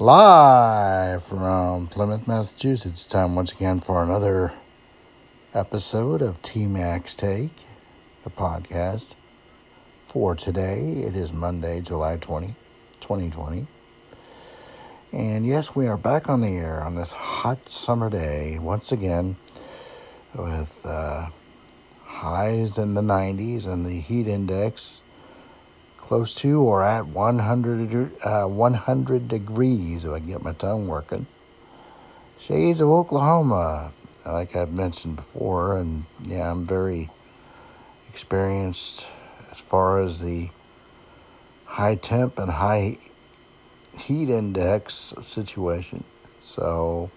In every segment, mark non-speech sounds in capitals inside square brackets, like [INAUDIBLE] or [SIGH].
Live from Plymouth, Massachusetts. Time once again for another episode of TMACS Take, the podcast. For today, it is Monday, July 20, 2020. And yes, we are back on the air on this hot summer day once again with uh, highs in the 90s and the heat index close to or at 100, uh, 100 degrees if I can get my tongue working. Shades of Oklahoma, like I've mentioned before, and yeah, I'm very experienced as far as the high temp and high heat index situation. So,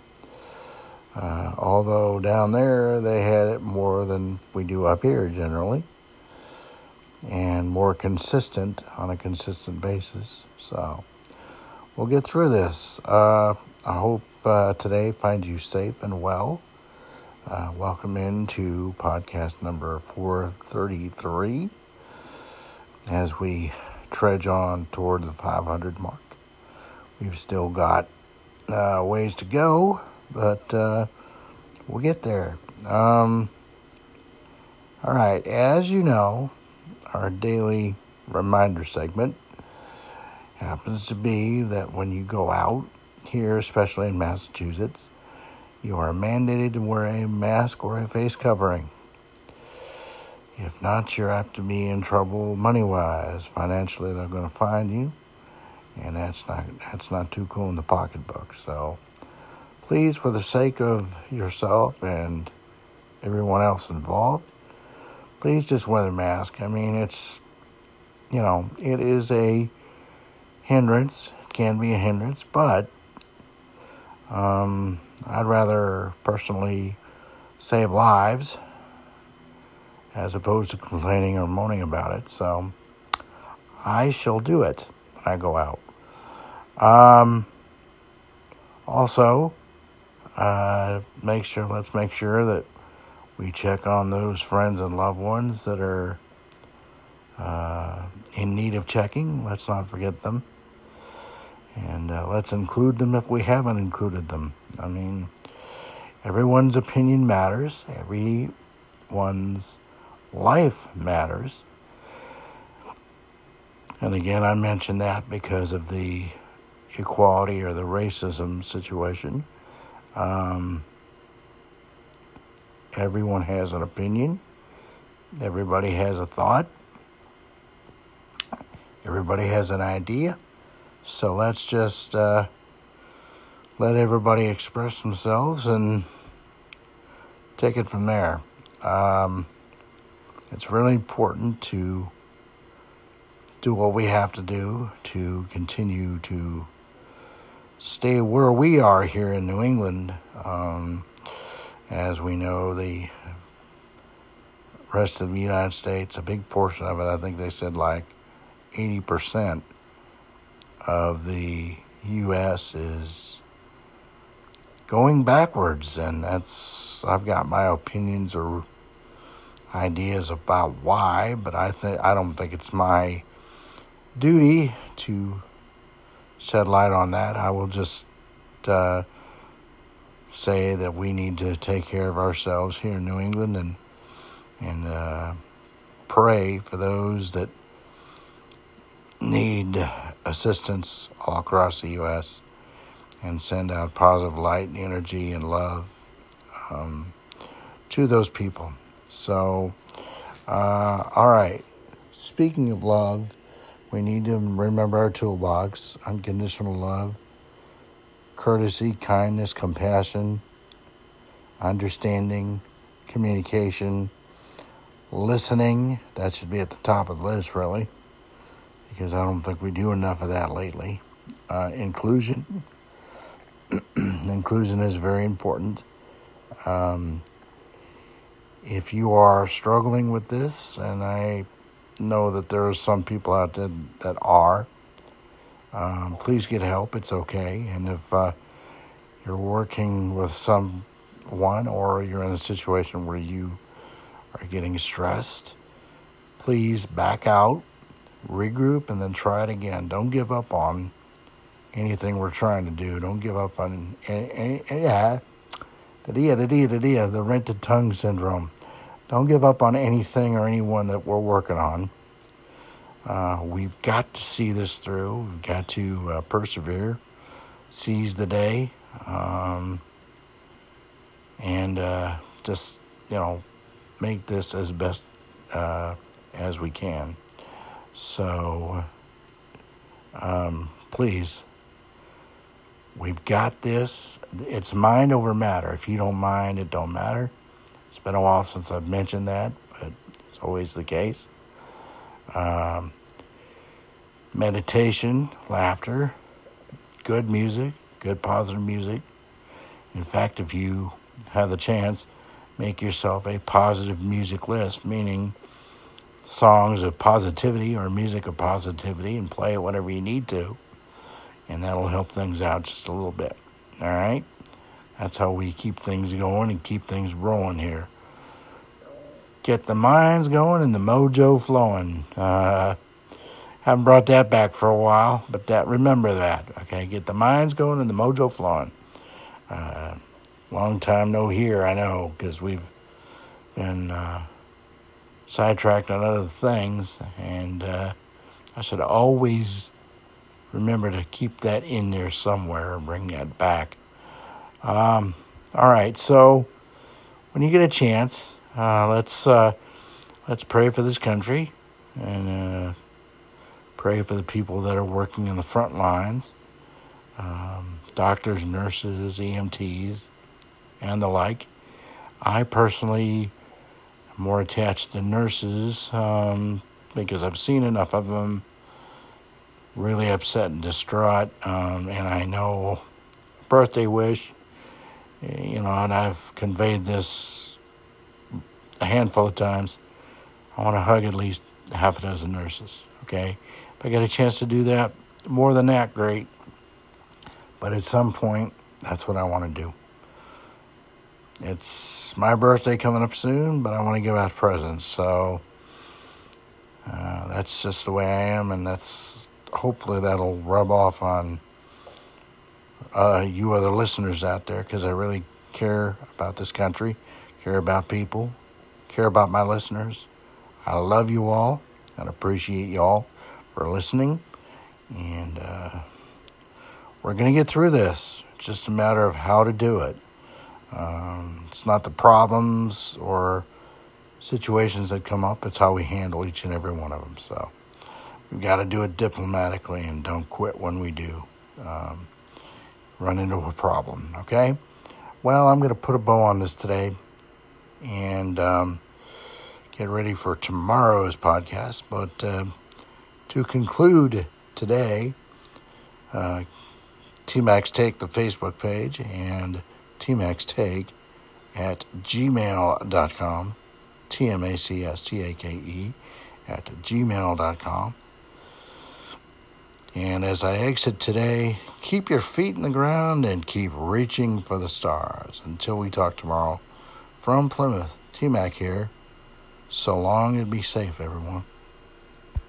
uh, although down there they had it more than we do up here generally and more consistent on a consistent basis. So we'll get through this. Uh, I hope uh, today finds you safe and well. Uh, welcome into podcast number 433 as we trudge on toward the 500 mark. We've still got uh, ways to go, but uh, we'll get there. Um, all right, as you know, our daily reminder segment happens to be that when you go out here, especially in Massachusetts, you are mandated to wear a mask or a face covering. If not, you're apt to be in trouble money wise. Financially, they're going to fine you, and that's not that's not too cool in the pocketbook. So, please, for the sake of yourself and everyone else involved, please just wear the mask. I mean, it's, you know, it is a hindrance. It can be a hindrance, but um, I'd rather personally save lives as opposed to complaining or moaning about it. So I shall do it when I go out. Um, also, uh, make sure, let's make sure that we check on those friends and loved ones that are uh, in need of checking. Let's not forget them. And uh, let's include them if we haven't included them. I mean, everyone's opinion matters, everyone's life matters. And again, I mention that because of the equality or the racism situation. Um, Everyone has an opinion. Everybody has a thought. Everybody has an idea. So let's just uh, let everybody express themselves and take it from there. Um, it's really important to do what we have to do to continue to stay where we are here in New England. Um, as we know, the rest of the United States, a big portion of it, I think they said like 80% of the U.S. is going backwards, and that's I've got my opinions or ideas about why, but I think I don't think it's my duty to shed light on that. I will just uh, say that we need to take care of ourselves here in New England and and uh, pray for those that need assistance all across the U.S. and send out positive light and energy and love um, to those people. So, uh, all right. Speaking of love, we need to remember our toolbox unconditional love courtesy, kindness, compassion, understanding, communication, listening. That should be at the top of the list, really, because I don't think we do enough of that lately. Uh, inclusion. [CLEARS THROAT] inclusion is very important. Um, if you are struggling with this, and I know that there are some people out there that are, um, please get help. It's okay. And if uh, you're working with someone or you're in a situation where you are getting stressed, please back out, regroup, and then try it again. Don't give up on anything we're trying to do. Don't give up on yeah, the rented tongue syndrome. Don't give up on anything or anyone that we're working on. Uh, we've got to see this through. We've got to uh, persevere, seize the day, um, and uh, just you know make this as best uh, as we can. So um, please, we've got this. It's mind over matter. If you don't mind, it don't matter. It's been a while since I've mentioned that, but it's always the case. Um, meditation, laughter, good music, good positive music. In fact, if you have the chance, make yourself a positive music list, meaning songs of positivity or music of positivity and play it whenever you need to. And that'll help things out just a little bit. All right? That's how we keep things going and keep things rolling here. Get the minds going and the mojo flowing. Uh, haven't brought that back for a while, but that remember that. Okay, get the minds going and the mojo flowing. Uh, long time no hear, I know, because we've been uh, sidetracked on other things, and uh, I should always remember to keep that in there somewhere and bring that back. Um, all right, so when you get a chance, uh, let's uh, let's pray for this country and uh, Pray for the people that are working in the front lines um, doctors, nurses, EMTs, and the like. I personally am more attached to nurses um, because I've seen enough of them really upset and distraught. Um, and I know birthday wish, you know, and I've conveyed this a handful of times. I want to hug at least half a dozen nurses, okay? If I get a chance to do that, more than that, great. But at some point, that's what I want to do. It's my birthday coming up soon, but I want to give out presents. So uh, that's just the way I am, and that's hopefully that'll rub off on uh, you other listeners out there because I really care about this country, care about people, care about my listeners. I love you all and appreciate you all for listening. And uh, we're going to get through this. It's just a matter of how to do it. Um, it's not the problems or situations that come up, it's how we handle each and every one of them. So we've got to do it diplomatically and don't quit when we do um, run into a problem, okay? Well, I'm going to put a bow on this today and um, get ready for tomorrow's podcast. But uh, to conclude today, uh, TMACS Take, the Facebook page, and TMACS Take at gmail.com, T M A C S T A K E, at gmail.com. And as I exit today, keep your feet in the ground and keep reaching for the stars. Until we talk tomorrow, from Plymouth, TMAC here. So long and be safe, everyone.